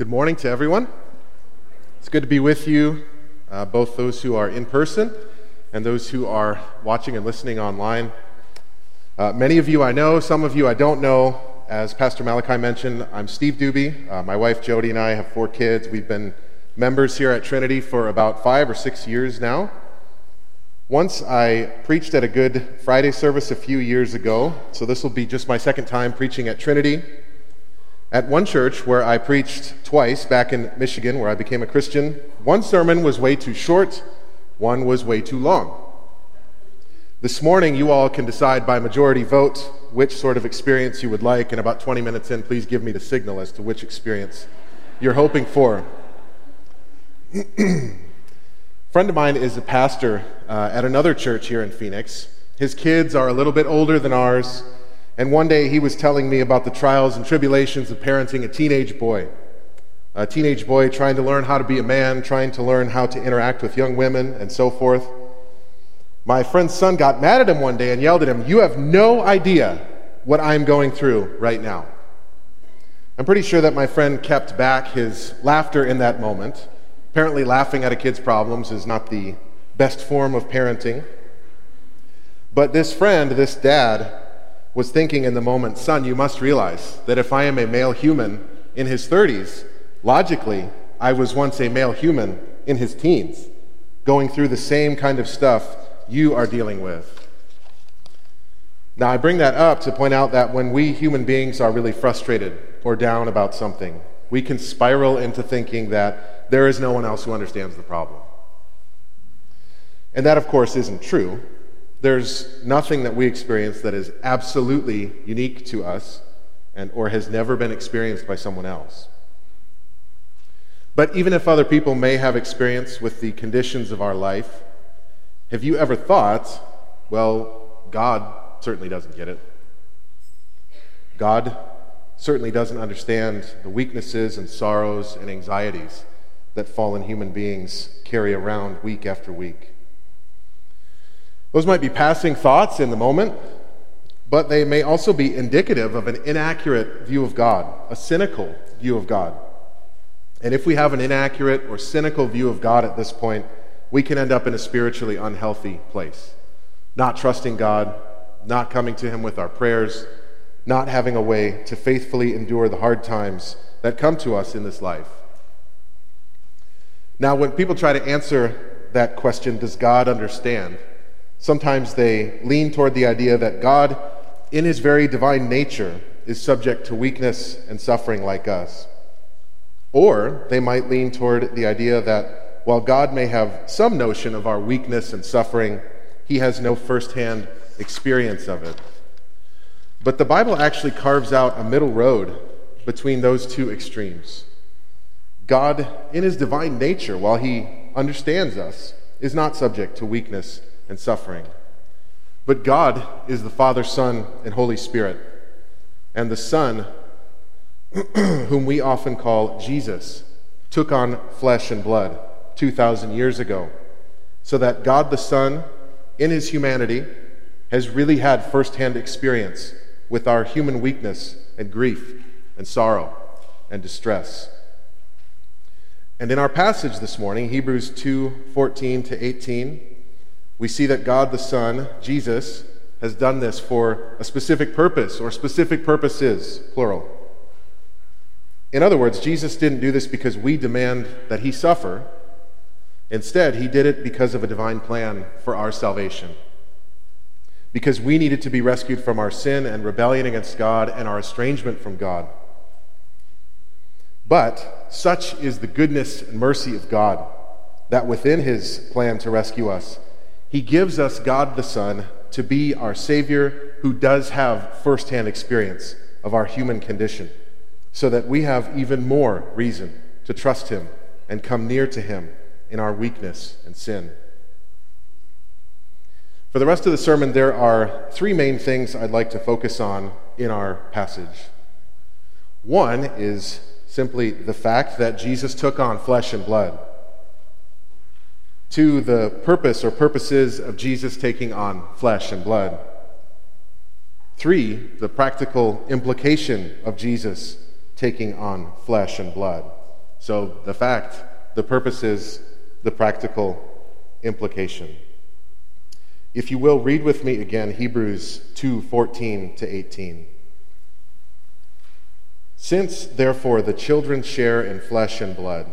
Good morning to everyone. It's good to be with you, uh, both those who are in person and those who are watching and listening online. Uh, many of you I know, some of you I don't know. As Pastor Malachi mentioned, I'm Steve Doobie. Uh, my wife Jody and I have four kids. We've been members here at Trinity for about five or six years now. Once I preached at a Good Friday service a few years ago, so this will be just my second time preaching at Trinity. At one church where I preached twice back in Michigan, where I became a Christian, one sermon was way too short, one was way too long. This morning, you all can decide by majority vote which sort of experience you would like, and about 20 minutes in, please give me the signal as to which experience you're hoping for. a friend of mine is a pastor uh, at another church here in Phoenix. His kids are a little bit older than ours and one day he was telling me about the trials and tribulations of parenting a teenage boy. A teenage boy trying to learn how to be a man, trying to learn how to interact with young women, and so forth. My friend's son got mad at him one day and yelled at him, You have no idea what I'm going through right now. I'm pretty sure that my friend kept back his laughter in that moment. Apparently, laughing at a kid's problems is not the best form of parenting. But this friend, this dad, was thinking in the moment, son, you must realize that if I am a male human in his 30s, logically, I was once a male human in his teens, going through the same kind of stuff you are dealing with. Now, I bring that up to point out that when we human beings are really frustrated or down about something, we can spiral into thinking that there is no one else who understands the problem. And that, of course, isn't true. There's nothing that we experience that is absolutely unique to us and, or has never been experienced by someone else. But even if other people may have experience with the conditions of our life, have you ever thought, well, God certainly doesn't get it? God certainly doesn't understand the weaknesses and sorrows and anxieties that fallen human beings carry around week after week. Those might be passing thoughts in the moment, but they may also be indicative of an inaccurate view of God, a cynical view of God. And if we have an inaccurate or cynical view of God at this point, we can end up in a spiritually unhealthy place. Not trusting God, not coming to Him with our prayers, not having a way to faithfully endure the hard times that come to us in this life. Now, when people try to answer that question, does God understand? Sometimes they lean toward the idea that God, in his very divine nature, is subject to weakness and suffering like us. Or they might lean toward the idea that while God may have some notion of our weakness and suffering, he has no firsthand experience of it. But the Bible actually carves out a middle road between those two extremes. God, in his divine nature, while he understands us, is not subject to weakness and suffering. But God is the Father, Son, and Holy Spirit. And the Son, whom we often call Jesus, took on flesh and blood 2,000 years ago, so that God the Son, in his humanity, has really had firsthand experience with our human weakness and grief and sorrow and distress. And in our passage this morning, Hebrews 2 14 to 18, we see that God the Son, Jesus, has done this for a specific purpose or specific purposes, plural. In other words, Jesus didn't do this because we demand that he suffer. Instead, he did it because of a divine plan for our salvation. Because we needed to be rescued from our sin and rebellion against God and our estrangement from God. But such is the goodness and mercy of God that within his plan to rescue us, he gives us God the Son to be our Savior who does have firsthand experience of our human condition, so that we have even more reason to trust Him and come near to Him in our weakness and sin. For the rest of the sermon, there are three main things I'd like to focus on in our passage. One is simply the fact that Jesus took on flesh and blood to the purpose or purposes of Jesus taking on flesh and blood. Three, the practical implication of Jesus taking on flesh and blood. So the fact, the purposes, the practical implication. If you will, read with me again Hebrews 2 14 to 18. Since, therefore, the children share in flesh and blood,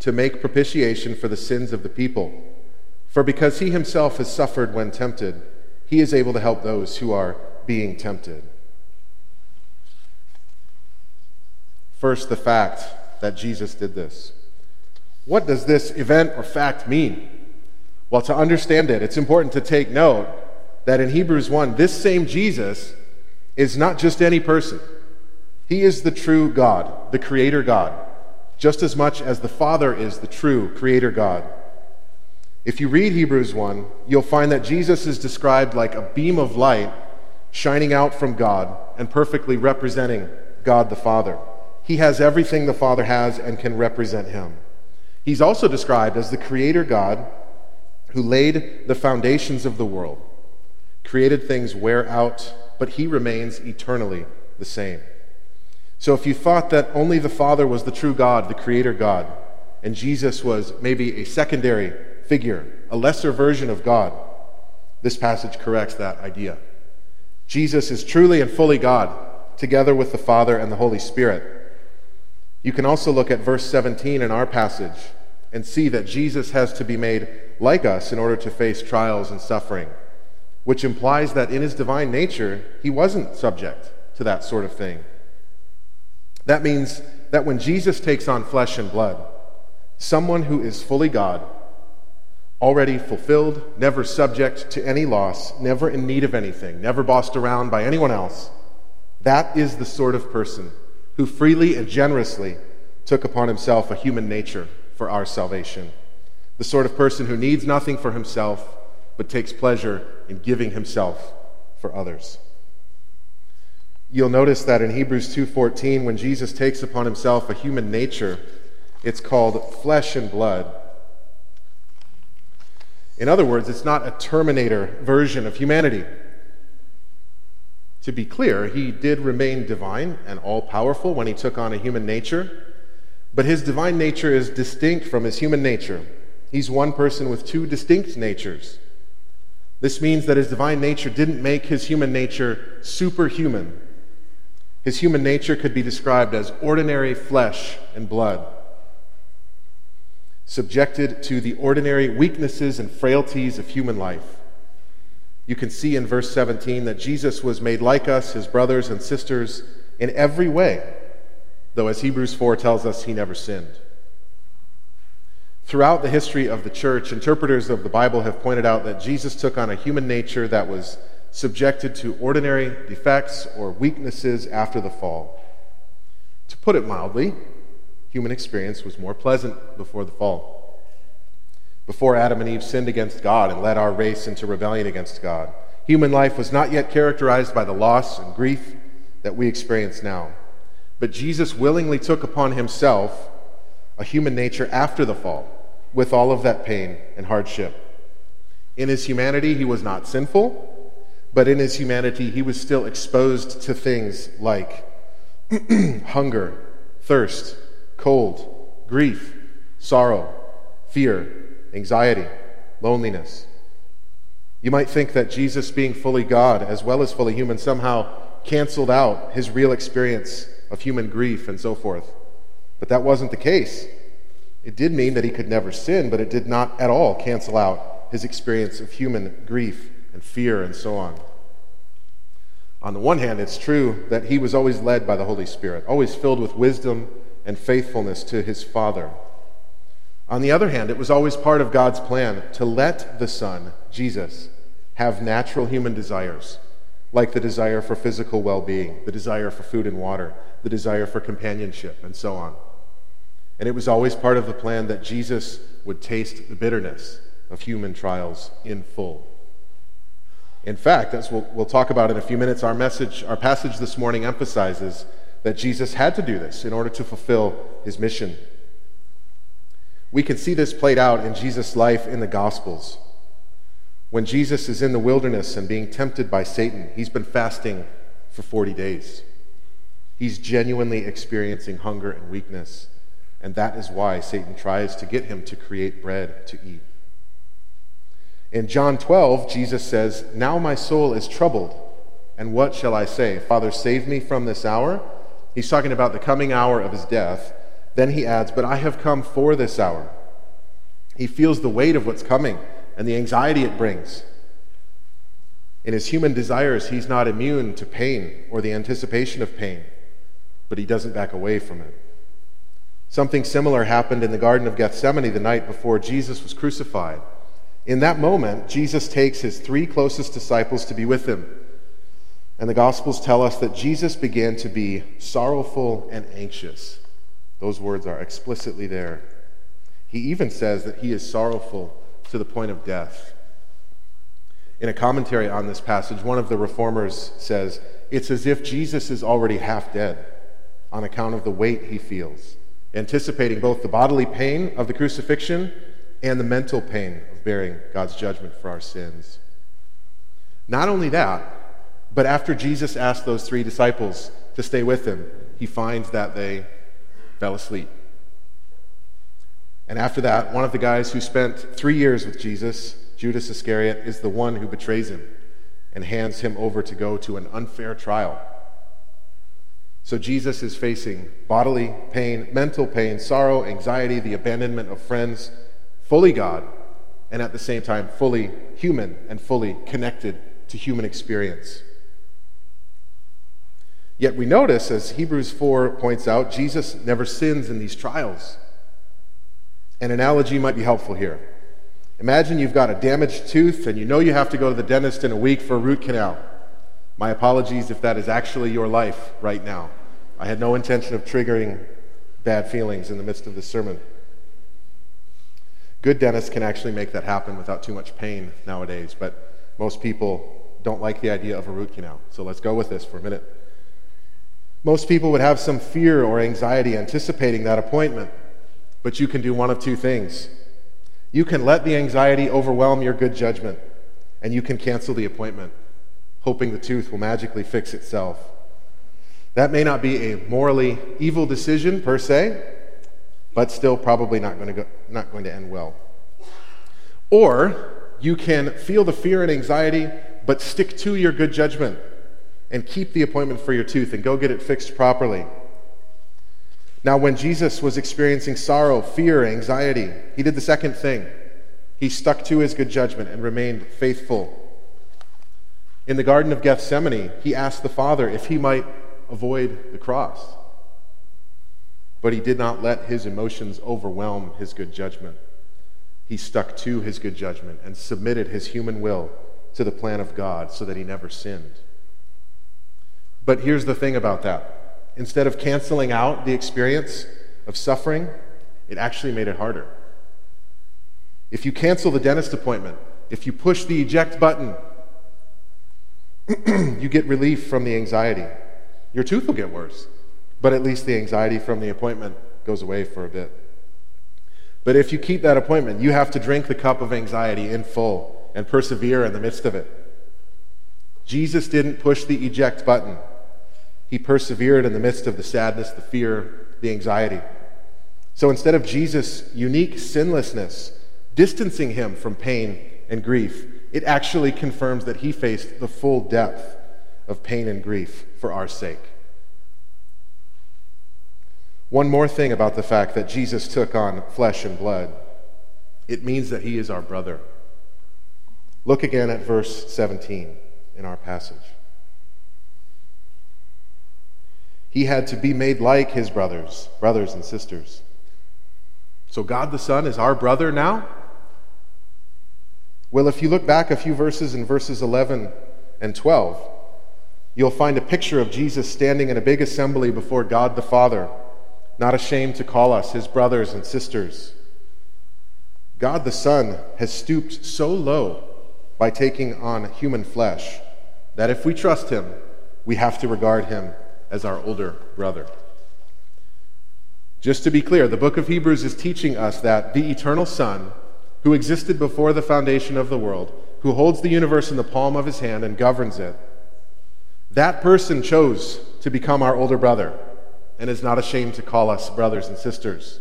to make propitiation for the sins of the people. For because he himself has suffered when tempted, he is able to help those who are being tempted. First, the fact that Jesus did this. What does this event or fact mean? Well, to understand it, it's important to take note that in Hebrews 1, this same Jesus is not just any person. He is the true God, the Creator God, just as much as the Father is the true Creator God. If you read Hebrews 1, you'll find that Jesus is described like a beam of light shining out from God and perfectly representing God the Father. He has everything the Father has and can represent Him. He's also described as the Creator God who laid the foundations of the world. Created things wear out, but he remains eternally the same. So if you thought that only the Father was the true God, the Creator God, and Jesus was maybe a secondary figure, a lesser version of God, this passage corrects that idea. Jesus is truly and fully God, together with the Father and the Holy Spirit. You can also look at verse 17 in our passage and see that Jesus has to be made like us in order to face trials and suffering which implies that in his divine nature, he wasn't subject to that sort of thing. That means that when Jesus takes on flesh and blood, someone who is fully God, already fulfilled, never subject to any loss, never in need of anything, never bossed around by anyone else, that is the sort of person who freely and generously took upon himself a human nature for our salvation. The sort of person who needs nothing for himself but takes pleasure in giving himself for others. You'll notice that in Hebrews 2:14 when Jesus takes upon himself a human nature, it's called flesh and blood. In other words, it's not a terminator version of humanity. To be clear, he did remain divine and all powerful when he took on a human nature, but his divine nature is distinct from his human nature. He's one person with two distinct natures. This means that his divine nature didn't make his human nature superhuman. His human nature could be described as ordinary flesh and blood, subjected to the ordinary weaknesses and frailties of human life. You can see in verse 17 that Jesus was made like us, his brothers and sisters, in every way, though, as Hebrews 4 tells us, he never sinned. Throughout the history of the church, interpreters of the Bible have pointed out that Jesus took on a human nature that was subjected to ordinary defects or weaknesses after the fall. To put it mildly, human experience was more pleasant before the fall. Before Adam and Eve sinned against God and led our race into rebellion against God, human life was not yet characterized by the loss and grief that we experience now. But Jesus willingly took upon himself a human nature after the fall with all of that pain and hardship. In his humanity, he was not sinful, but in his humanity, he was still exposed to things like hunger, thirst, cold, grief, sorrow, fear, anxiety, loneliness. You might think that Jesus, being fully God as well as fully human, somehow canceled out his real experience of human grief and so forth. But that wasn't the case. It did mean that he could never sin, but it did not at all cancel out his experience of human grief and fear and so on. On the one hand, it's true that he was always led by the Holy Spirit, always filled with wisdom and faithfulness to his Father. On the other hand, it was always part of God's plan to let the Son, Jesus, have natural human desires, like the desire for physical well being, the desire for food and water, the desire for companionship, and so on. And it was always part of the plan that Jesus would taste the bitterness of human trials in full. In fact, as we'll, we'll talk about in a few minutes, our message, our passage this morning emphasizes that Jesus had to do this in order to fulfill his mission. We can see this played out in Jesus' life in the Gospels. When Jesus is in the wilderness and being tempted by Satan, he's been fasting for 40 days. He's genuinely experiencing hunger and weakness, and that is why Satan tries to get him to create bread to eat. In John 12, Jesus says, Now my soul is troubled, and what shall I say? Father, save me from this hour. He's talking about the coming hour of his death. Then he adds, But I have come for this hour. He feels the weight of what's coming and the anxiety it brings. In his human desires, he's not immune to pain or the anticipation of pain, but he doesn't back away from it. Something similar happened in the Garden of Gethsemane the night before Jesus was crucified. In that moment, Jesus takes his three closest disciples to be with him. And the Gospels tell us that Jesus began to be sorrowful and anxious. Those words are explicitly there. He even says that he is sorrowful to the point of death. In a commentary on this passage, one of the reformers says, It's as if Jesus is already half dead on account of the weight he feels, anticipating both the bodily pain of the crucifixion and the mental pain bearing God's judgment for our sins. Not only that, but after Jesus asked those three disciples to stay with him, he finds that they fell asleep. And after that, one of the guys who spent three years with Jesus, Judas Iscariot, is the one who betrays him and hands him over to go to an unfair trial. So Jesus is facing bodily pain, mental pain, sorrow, anxiety, the abandonment of friends, fully God, and at the same time, fully human and fully connected to human experience. Yet we notice, as Hebrews 4 points out, Jesus never sins in these trials. An analogy might be helpful here. Imagine you've got a damaged tooth and you know you have to go to the dentist in a week for a root canal. My apologies if that is actually your life right now. I had no intention of triggering bad feelings in the midst of this sermon. Good dentists can actually make that happen without too much pain nowadays, but most people don't like the idea of a root canal. So let's go with this for a minute. Most people would have some fear or anxiety anticipating that appointment. But you can do one of two things. You can let the anxiety overwhelm your good judgment, and you can cancel the appointment, hoping the tooth will magically fix itself. That may not be a morally evil decision per se, but still probably not going to, go, not going to end well. Or you can feel the fear and anxiety, but stick to your good judgment and keep the appointment for your tooth and go get it fixed properly. Now, when Jesus was experiencing sorrow, fear, anxiety, he did the second thing. He stuck to his good judgment and remained faithful. In the Garden of Gethsemane, he asked the Father if he might avoid the cross. But he did not let his emotions overwhelm his good judgment. He stuck to his good judgment and submitted his human will to the plan of God so that he never sinned. But here's the thing about that instead of canceling out the experience of suffering, it actually made it harder. If you cancel the dentist appointment, if you push the eject button, you get relief from the anxiety. Your tooth will get worse, but at least the anxiety from the appointment goes away for a bit. But if you keep that appointment, you have to drink the cup of anxiety in full and persevere in the midst of it. Jesus didn't push the eject button. He persevered in the midst of the sadness, the fear, the anxiety. So instead of Jesus' unique sinlessness distancing him from pain and grief, it actually confirms that he faced the full depth of pain and grief for our sake. One more thing about the fact that Jesus took on flesh and blood it means that he is our brother. Look again at verse 17 in our passage. He had to be made like his brothers, brothers and sisters. So God the Son is our brother now? Well, if you look back a few verses in verses 11 and 12, you'll find a picture of Jesus standing in a big assembly before God the Father, not ashamed to call us his brothers and sisters. God the Son has stooped so low by taking on human flesh that if we trust him, we have to regard him as our older brother. Just to be clear, the book of Hebrews is teaching us that the eternal Son, who existed before the foundation of the world, who holds the universe in the palm of his hand and governs it, that person chose to become our older brother and is not ashamed to call us brothers and sisters.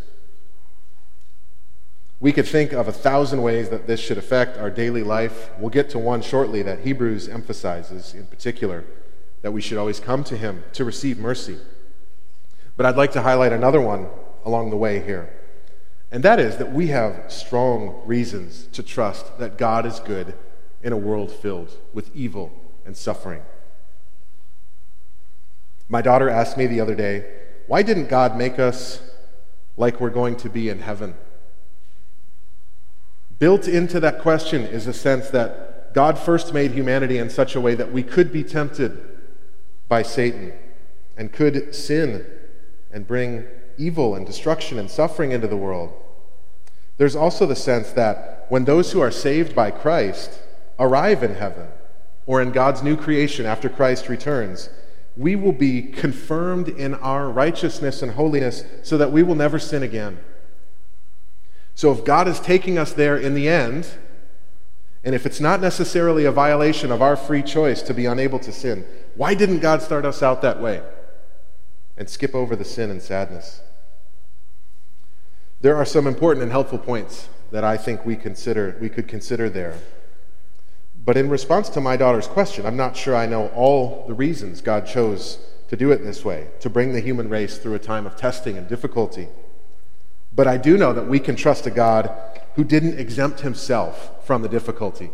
We could think of a thousand ways that this should affect our daily life. We'll get to one shortly that Hebrews emphasizes in particular that we should always come to him to receive mercy. But I'd like to highlight another one along the way here. And that is that we have strong reasons to trust that God is good in a world filled with evil and suffering. My daughter asked me the other day, why didn't God make us like we're going to be in heaven? Built into that question is a sense that God first made humanity in such a way that we could be tempted by Satan and could sin and bring evil and destruction and suffering into the world. There's also the sense that when those who are saved by Christ arrive in heaven or in God's new creation after Christ returns, we will be confirmed in our righteousness and holiness so that we will never sin again. So if God is taking us there in the end, and if it's not necessarily a violation of our free choice to be unable to sin, why didn't God start us out that way? and skip over the sin and sadness. There are some important and helpful points that I think we consider we could consider there. But in response to my daughter's question, I'm not sure I know all the reasons God chose to do it this way, to bring the human race through a time of testing and difficulty. But I do know that we can trust a God who didn't exempt himself from the difficulty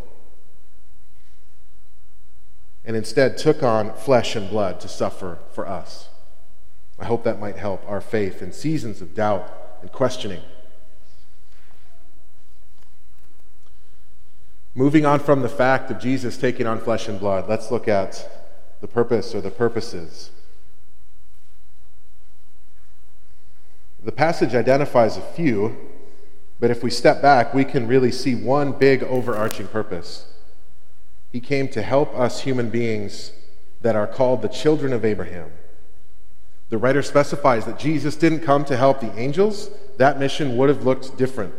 and instead took on flesh and blood to suffer for us. I hope that might help our faith in seasons of doubt and questioning. Moving on from the fact of Jesus taking on flesh and blood, let's look at the purpose or the purposes. The passage identifies a few, but if we step back, we can really see one big overarching purpose. He came to help us human beings that are called the children of Abraham the writer specifies that Jesus didn't come to help the angels. That mission would have looked different.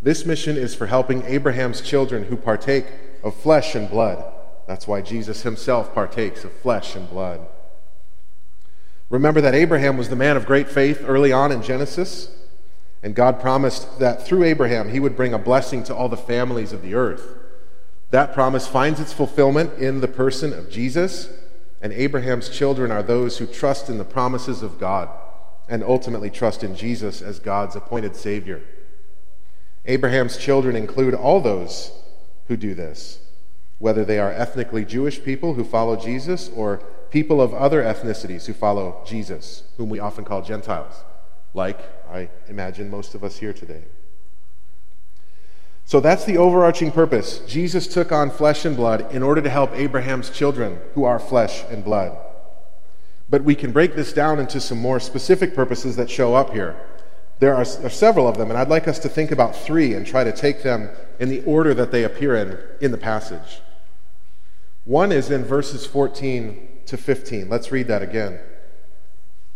This mission is for helping Abraham's children who partake of flesh and blood. That's why Jesus himself partakes of flesh and blood. Remember that Abraham was the man of great faith early on in Genesis, and God promised that through Abraham he would bring a blessing to all the families of the earth. That promise finds its fulfillment in the person of Jesus and Abraham's children are those who trust in the promises of God and ultimately trust in Jesus as God's appointed Savior. Abraham's children include all those who do this, whether they are ethnically Jewish people who follow Jesus or people of other ethnicities who follow Jesus, whom we often call Gentiles, like I imagine most of us here today. So that's the overarching purpose. Jesus took on flesh and blood in order to help Abraham's children, who are flesh and blood. But we can break this down into some more specific purposes that show up here. There are, are, several of them, and I'd like us to think about three and try to take them in the order that they appear in in the passage. One is in verses 14 to 15. Let's read that again.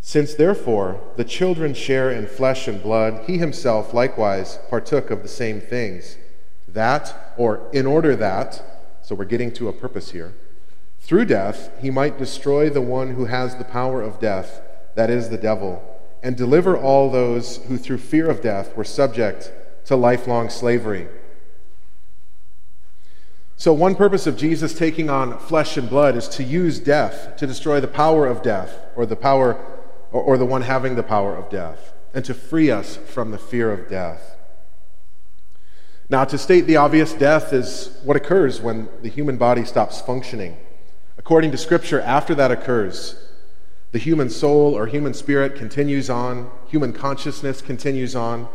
Since therefore the children share in flesh and blood, he himself likewise partook of the same things that, or in order that, so we're getting to a purpose here, through death he might destroy the one who has the power of death, that is the devil, and deliver all those who through fear of death were subject to lifelong slavery. So, one purpose of Jesus taking on flesh and blood is to use death to destroy the power of death, or the power, or, or the one having the power of death, and to free us from the fear of death. Now, to state the obvious, death is what occurs when the human body stops functioning. According to Scripture, after that occurs, the human soul or human spirit continues on, human consciousness continues on,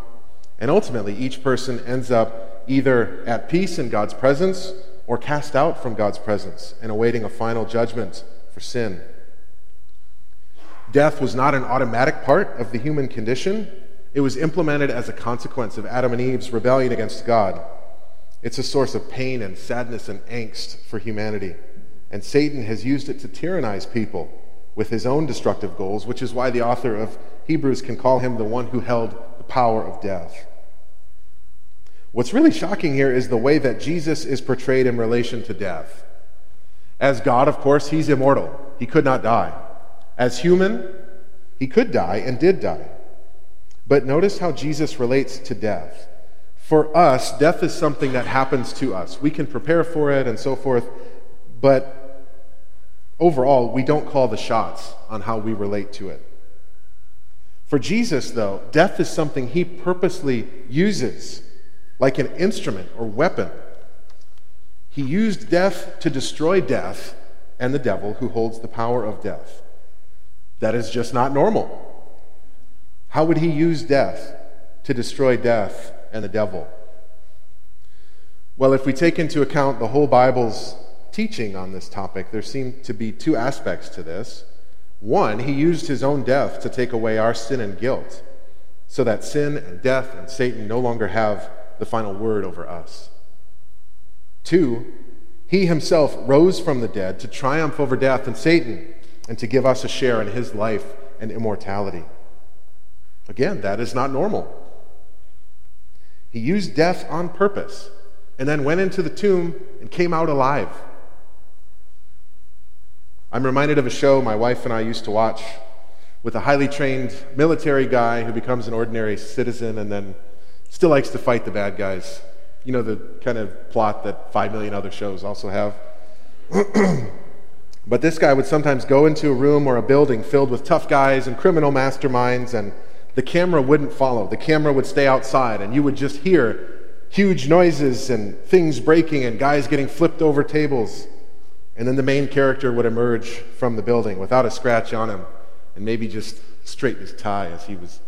and ultimately each person ends up either at peace in God's presence or cast out from God's presence and awaiting a final judgment for sin. Death was not an automatic part of the human condition, it was implemented as a consequence of Adam and Eve's rebellion against God. It's a source of pain and sadness and angst for humanity. And Satan has used it to tyrannize people with his own destructive goals, which is why the author of Hebrews can call him the one who held the power of death. What's really shocking here is the way that Jesus is portrayed in relation to death. As God, of course, he's immortal, he could not die. As human, he could die and did die. But notice how Jesus relates to death. For us, death is something that happens to us. We can prepare for it and so forth, but overall, we don't call the shots on how we relate to it. For Jesus, though, death is something he purposely uses like an instrument or weapon. He used death to destroy death and the devil who holds the power of death. That is just not normal. How would he use death to destroy death and the devil? Well, if we take into account the whole Bible's teaching on this topic, there seem to be two aspects to this. One, he used his own death to take away our sin and guilt, so that sin and death and Satan no longer have the final word over us. Two, he himself rose from the dead to triumph over death and Satan and to give us a share in his life and immortality. Again, that is not normal. He used death on purpose and then went into the tomb and came out alive. I'm reminded of a show my wife and I used to watch with a highly trained military guy who becomes an ordinary citizen and then still likes to fight the bad guys. You know, the kind of plot that five million other shows also have. but this guy would sometimes go into a room or a building filled with tough guys and criminal masterminds and the camera wouldn't follow. The camera would stay outside, and you would just hear huge noises and things breaking and guys getting flipped over tables. And then the main character would emerge from the building without a scratch on him and maybe just straighten his tie as he was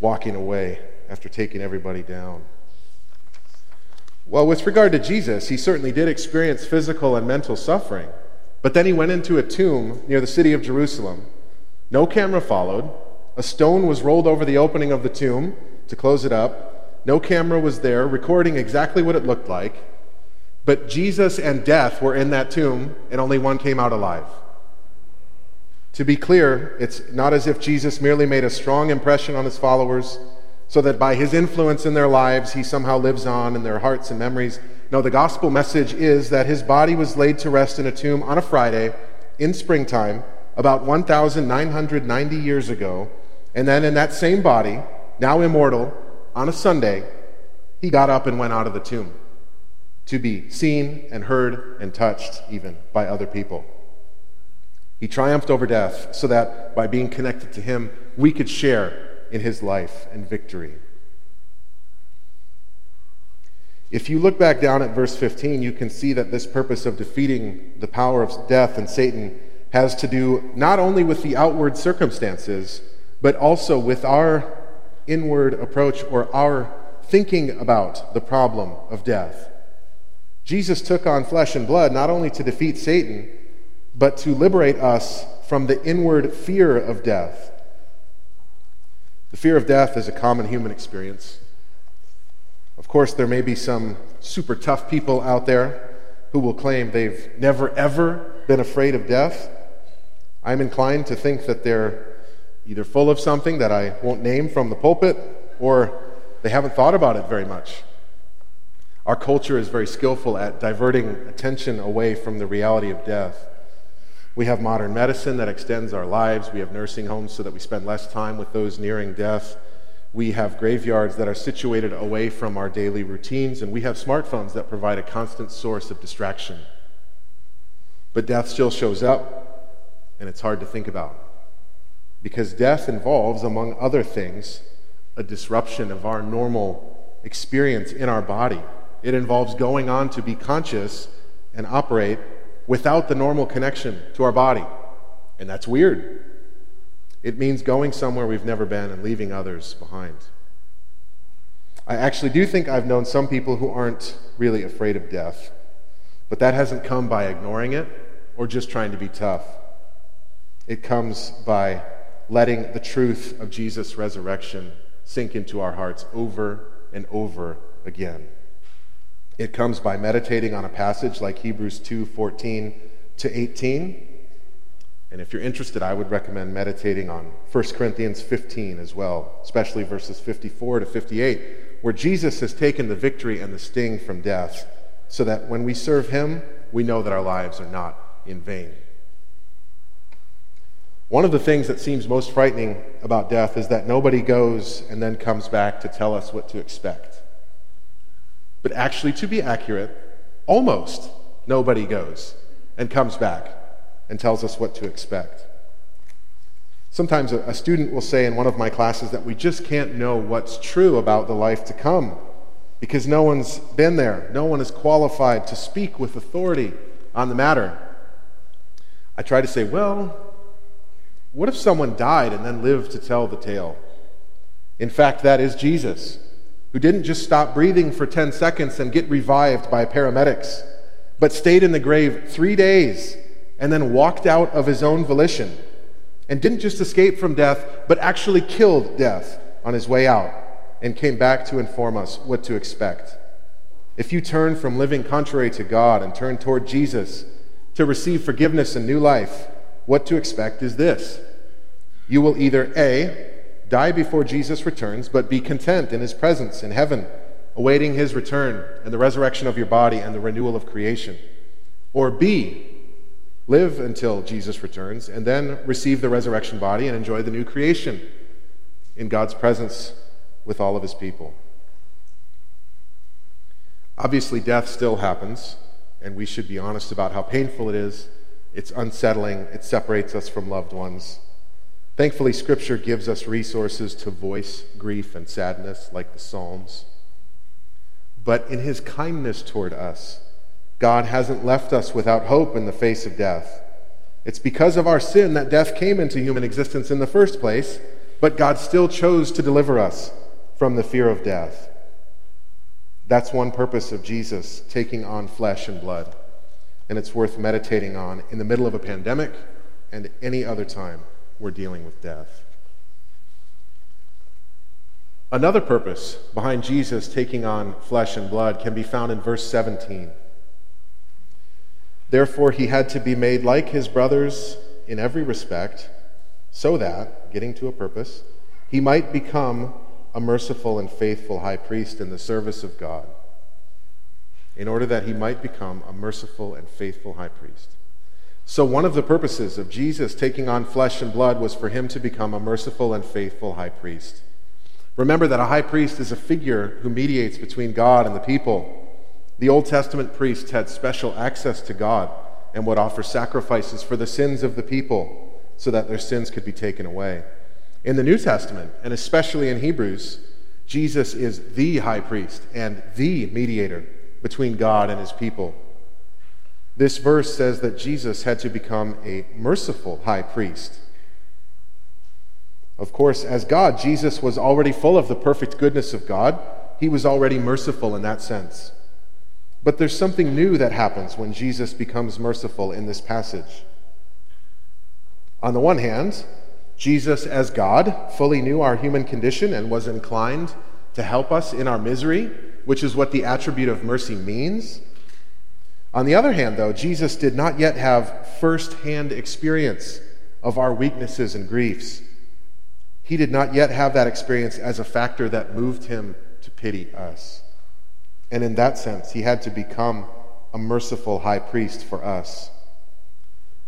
walking away after taking everybody down. Well, with regard to Jesus, he certainly did experience physical and mental suffering. But then he went into a tomb near the city of Jerusalem. No camera followed. A stone was rolled over the opening of the tomb to close it up. No camera was there recording exactly what it looked like. But Jesus and death were in that tomb, and only one came out alive. To be clear, it's not as if Jesus merely made a strong impression on his followers so that by his influence in their lives, he somehow lives on in their hearts and memories. No, the gospel message is that his body was laid to rest in a tomb on a Friday in springtime about 1,990 years ago and then in that same body, now immortal, on a Sunday, he got up and went out of the tomb to be seen and heard and touched even by other people. He triumphed over death so that by being connected to him, we could share in his life and victory. If you look back down at verse 15, you can see that this purpose of defeating the power of death and Satan has to do not only with the outward circumstances, but also with our inward approach or our thinking about the problem of death. Jesus took on flesh and blood not only to defeat Satan, but to liberate us from the inward fear of death. The fear of death is a common human experience. Of course, there may be some super tough people out there who will claim they've never, ever been afraid of death. I'm inclined to think that they're either full of something that I won't name from the pulpit, or they haven't thought about it very much. Our culture is very skillful at diverting attention away from the reality of death. We have modern medicine that extends our lives. We have nursing homes so that we spend less time with those nearing death. We have graveyards that are situated away from our daily routines, and we have smartphones that provide a constant source of distraction. But death still shows up, and it's hard to think about because death involves, among other things, a disruption of our normal experience in our body. It involves going on to be conscious and operate without the normal connection to our body. And that's weird. It means going somewhere we've never been and leaving others behind. I actually do think I've known some people who aren't really afraid of death, but that hasn't come by ignoring it or just trying to be tough. It comes by letting the truth of Jesus' resurrection sink into our hearts over and over again. It comes by meditating on a passage like Hebrews 2 14 to 18. And if you're interested, I would recommend meditating on 1 Corinthians 15 as well, especially verses 54 to 58, where Jesus has taken the victory and the sting from death, so that when we serve him, we know that our lives are not in vain. One of the things that seems most frightening about death is that nobody goes and then comes back to tell us what to expect. But actually, to be accurate, almost nobody goes and comes back and tells us what to expect. Sometimes a, student will say in one of my classes that we just can't know what's true about the life to come because no one's been there. No one is qualified to speak with authority on the matter. I try to say, well, what if someone died and then lived to tell the tale? In fact, that is Jesus, who didn't just stop breathing for 10 seconds and get revived by paramedics, but stayed in the grave three days and then walked out of his own volition and didn't just escape from death, but actually killed death on his way out and came back to inform us what to expect. If you turn from living contrary to God and turn toward Jesus to receive forgiveness and new life, what to expect is this you will either A, die before Jesus returns, but be content in his presence in heaven, awaiting his return and the resurrection of your body and the renewal of creation. Or B, live until Jesus returns and then receive the resurrection body and enjoy the new creation in God's presence with all of his people. Obviously, death still happens, and we should be honest about how painful it is. It's unsettling, it separates us from loved ones. Thankfully, Scripture gives us resources to voice grief and sadness, like the Psalms. But in His kindness toward us, God hasn't left us without hope in the face of death. It's because of our sin that death came into human existence in the first place, but God still chose to deliver us from the fear of death. That's one purpose of Jesus taking on flesh and blood, and it's worth meditating on in the middle of a pandemic and any other time we're dealing with death. Another purpose behind Jesus taking on flesh and blood can be found in verse 17. Therefore, he had to be made like his brothers in every respect, so that, getting to a purpose, he might become a merciful and faithful high priest in the service of God, in order that he might become a merciful and faithful high priest. So, one of the purposes of Jesus taking on flesh and blood was for him to become a merciful and faithful high priest. Remember that a high priest is a figure who mediates between God and the people. The Old Testament priests had special access to God and would offer sacrifices for the sins of the people so that their sins could be taken away. In the New Testament, and especially in Hebrews, Jesus is the high priest and the mediator between God and his people. This verse says that Jesus had to become a merciful high priest. Of course, as God, Jesus was already full of the perfect goodness of God. He was already merciful in that sense. But there's something new that happens when Jesus becomes merciful in this passage. On the one hand, Jesus, as God, fully knew our human condition and was inclined to help us in our misery, which is what the attribute of mercy means. On the other hand, though, Jesus did not yet have first hand experience of our weaknesses and griefs. He did not yet have that experience as a factor that moved him to pity us. And in that sense, he had to become a merciful high priest for us.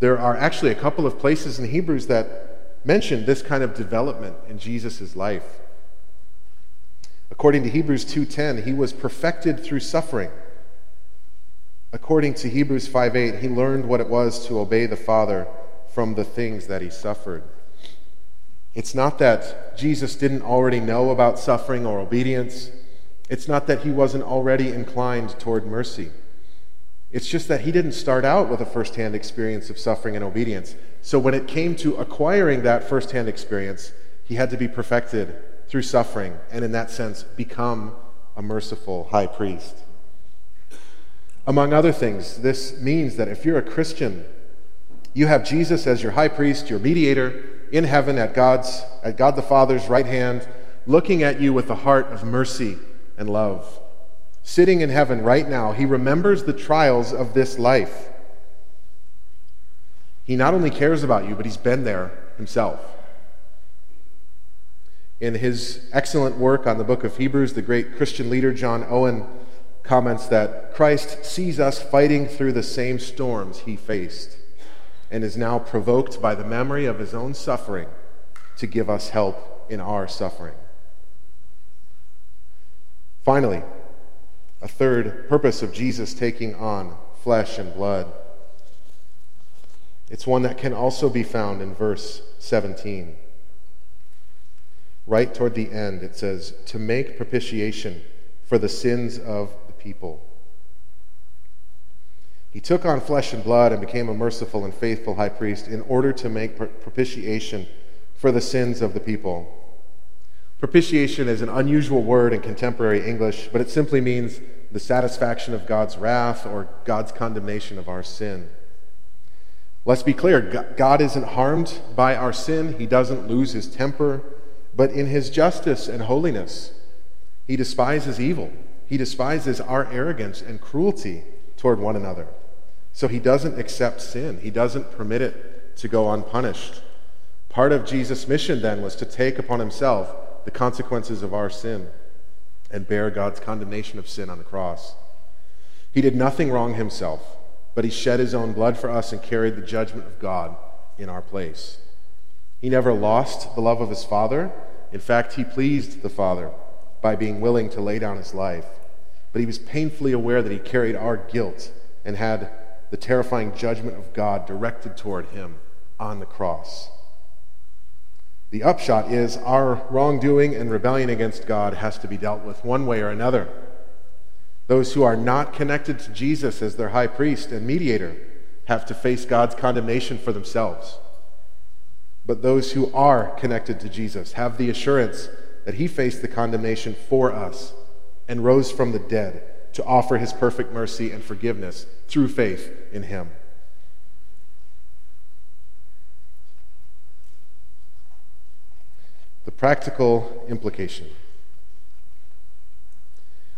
There are actually a couple of places in Hebrews that mention this kind of development in Jesus' life. According to Hebrews 2:10, he was perfected through suffering. According to Hebrews 5:8, he learned what it was to obey the Father from the things that he suffered. It's not that Jesus didn't already know about suffering or obedience. It's not that he wasn't already inclined toward mercy. It's just that he didn't start out with a firsthand experience of suffering and obedience. So when it came to acquiring that firsthand experience, he had to be perfected through suffering and, in that sense, become a merciful high priest. Among other things, this means that if you're a Christian, you have Jesus as your high priest, your mediator, in heaven at God's at God the Father's right hand, looking at you with a heart of mercy and love. Sitting in heaven right now, he remembers the trials of this life. He not only cares about you, but he's been there himself. In his excellent work on the book of Hebrews, the great Christian leader John Owen comments that Christ sees us fighting through the same storms he faced and is now provoked by the memory of his own suffering to give us help in our suffering. Finally, a third purpose of Jesus taking on flesh and blood. It's one that can also be found in verse 17 right toward the end, it says, to make propitiation for the sins of people. He took on flesh and blood and became a merciful and faithful high priest in order to make propitiation for the sins of the people. Propitiation is an unusual word in contemporary English, but it simply means the satisfaction of God's wrath or God's condemnation of our sin. Let's be clear God isn't harmed by our sin, He doesn't lose His temper. But in his justice and holiness, he despises evil. He despises our arrogance and cruelty toward one another. So he doesn't accept sin, he doesn't permit it to go unpunished. Part of Jesus' mission then was to take upon himself the consequences of our sin and bear God's condemnation of sin on the cross. He did nothing wrong himself, but he shed his own blood for us and carried the judgment of God in our place. He never lost the love of his Father. In fact, he pleased the Father by being willing to lay down his life. But he was painfully aware that he carried our guilt and had the terrifying judgment of God directed toward him on the cross. The upshot is our wrongdoing and rebellion against God has to be dealt with one way or another. Those who are not connected to Jesus as their high priest and mediator have to face God's condemnation for themselves. But those who are connected to Jesus have the assurance that he faced the condemnation for us and rose from the dead to offer his perfect mercy and forgiveness through faith in him. The practical implication.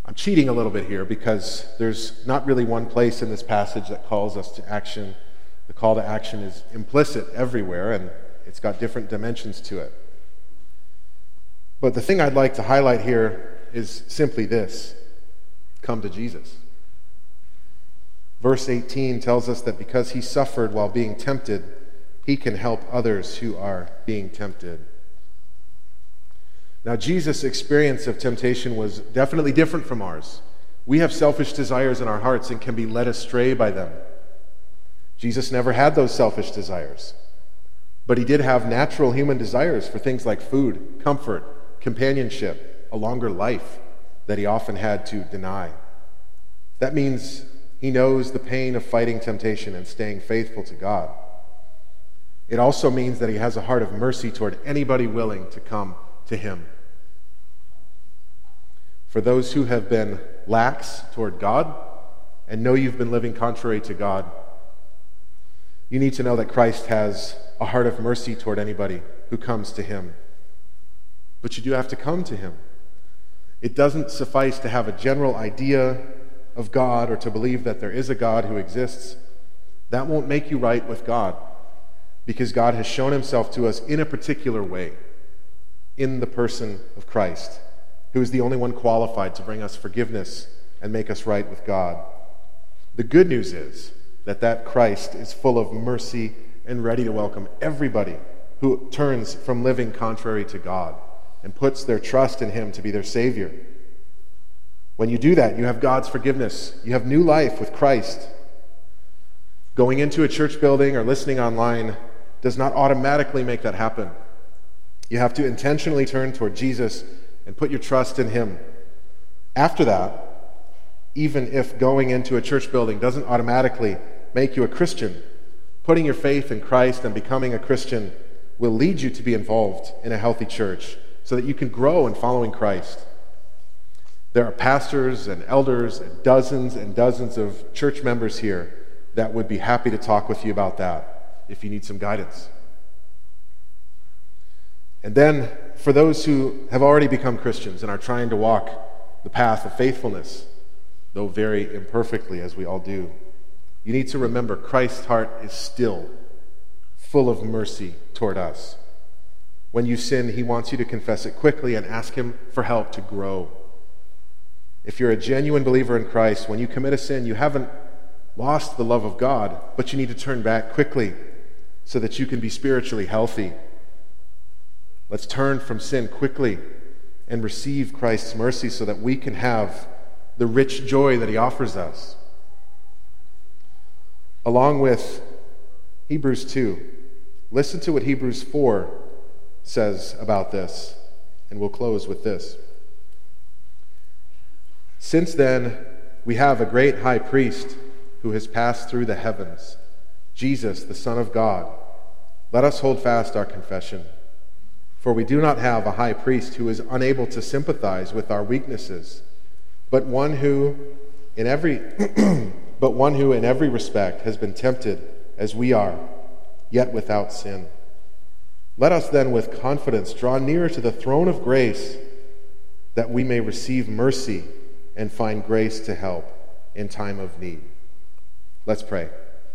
I'm cheating a little bit here because there's not really one place in this passage that calls us to action. The call to action is implicit everywhere, and it's got different dimensions to it. But the thing I'd like to highlight here is simply this come to Jesus. Verse 18 tells us that because he suffered while being tempted, he can help others who are being tempted. Now, Jesus' experience of temptation was definitely different from ours. We have selfish desires in our hearts and can be led astray by them. Jesus never had those selfish desires. But he did have natural human desires for things like food, comfort, companionship, a longer life that he often had to deny. That means he knows the pain of fighting temptation and staying faithful to God. It also means that he has a heart of mercy toward anybody willing to come to him. For those who have been lax toward God and know you've been living contrary to God, you need to know that Christ has a heart of mercy toward anybody who comes to him. But you do have to come to him. It doesn't suffice to have a general idea of God or to believe that there is a God who exists. That won't make you right with God because God has shown himself to us in a particular way in the person of Christ, who is the only one qualified to bring us forgiveness and make us right with God. The good news is that that Christ is full of mercy and ready to welcome everybody who turns from living contrary to God and puts their trust in him to be their savior. When you do that, you have God's forgiveness. You have new life with Christ. Going into a church building or listening online does not automatically make that happen. You have to intentionally turn toward Jesus and put your trust in him. After that, even if going into a church building doesn't automatically make you a Christian. Putting your faith in Christ and becoming a Christian will lead you to be involved in a healthy church so that you can grow in following Christ. There are pastors and elders and dozens and dozens of church members here that would be happy to talk with you about that if you need some guidance. And then, for those who have already become Christians and are trying to walk the path of faithfulness, though very imperfectly, as we all do, you need to remember Christ's heart is still full of mercy toward us. When you sin, he wants you to confess it quickly and ask him for help to grow. If you're a genuine believer in Christ, when you commit a sin, you haven't lost the love of God, but you need to turn back quickly so that you can be spiritually healthy. Let's turn from sin quickly and receive Christ's mercy so that we can have the rich joy that he offers us. Along with Hebrews 2, listen to what Hebrews 4 says about this, and we'll close with this. Since then, we have a great high priest who has passed through the heavens, Jesus, the Son of God. Let us hold fast our confession. For we do not have a high priest who is unable to sympathize with our weaknesses, but one who in every but one who in every respect has been tempted as we are, yet without sin. Let us then with confidence draw near to the throne of grace that we may receive mercy and find grace to help in time of need. Let's pray.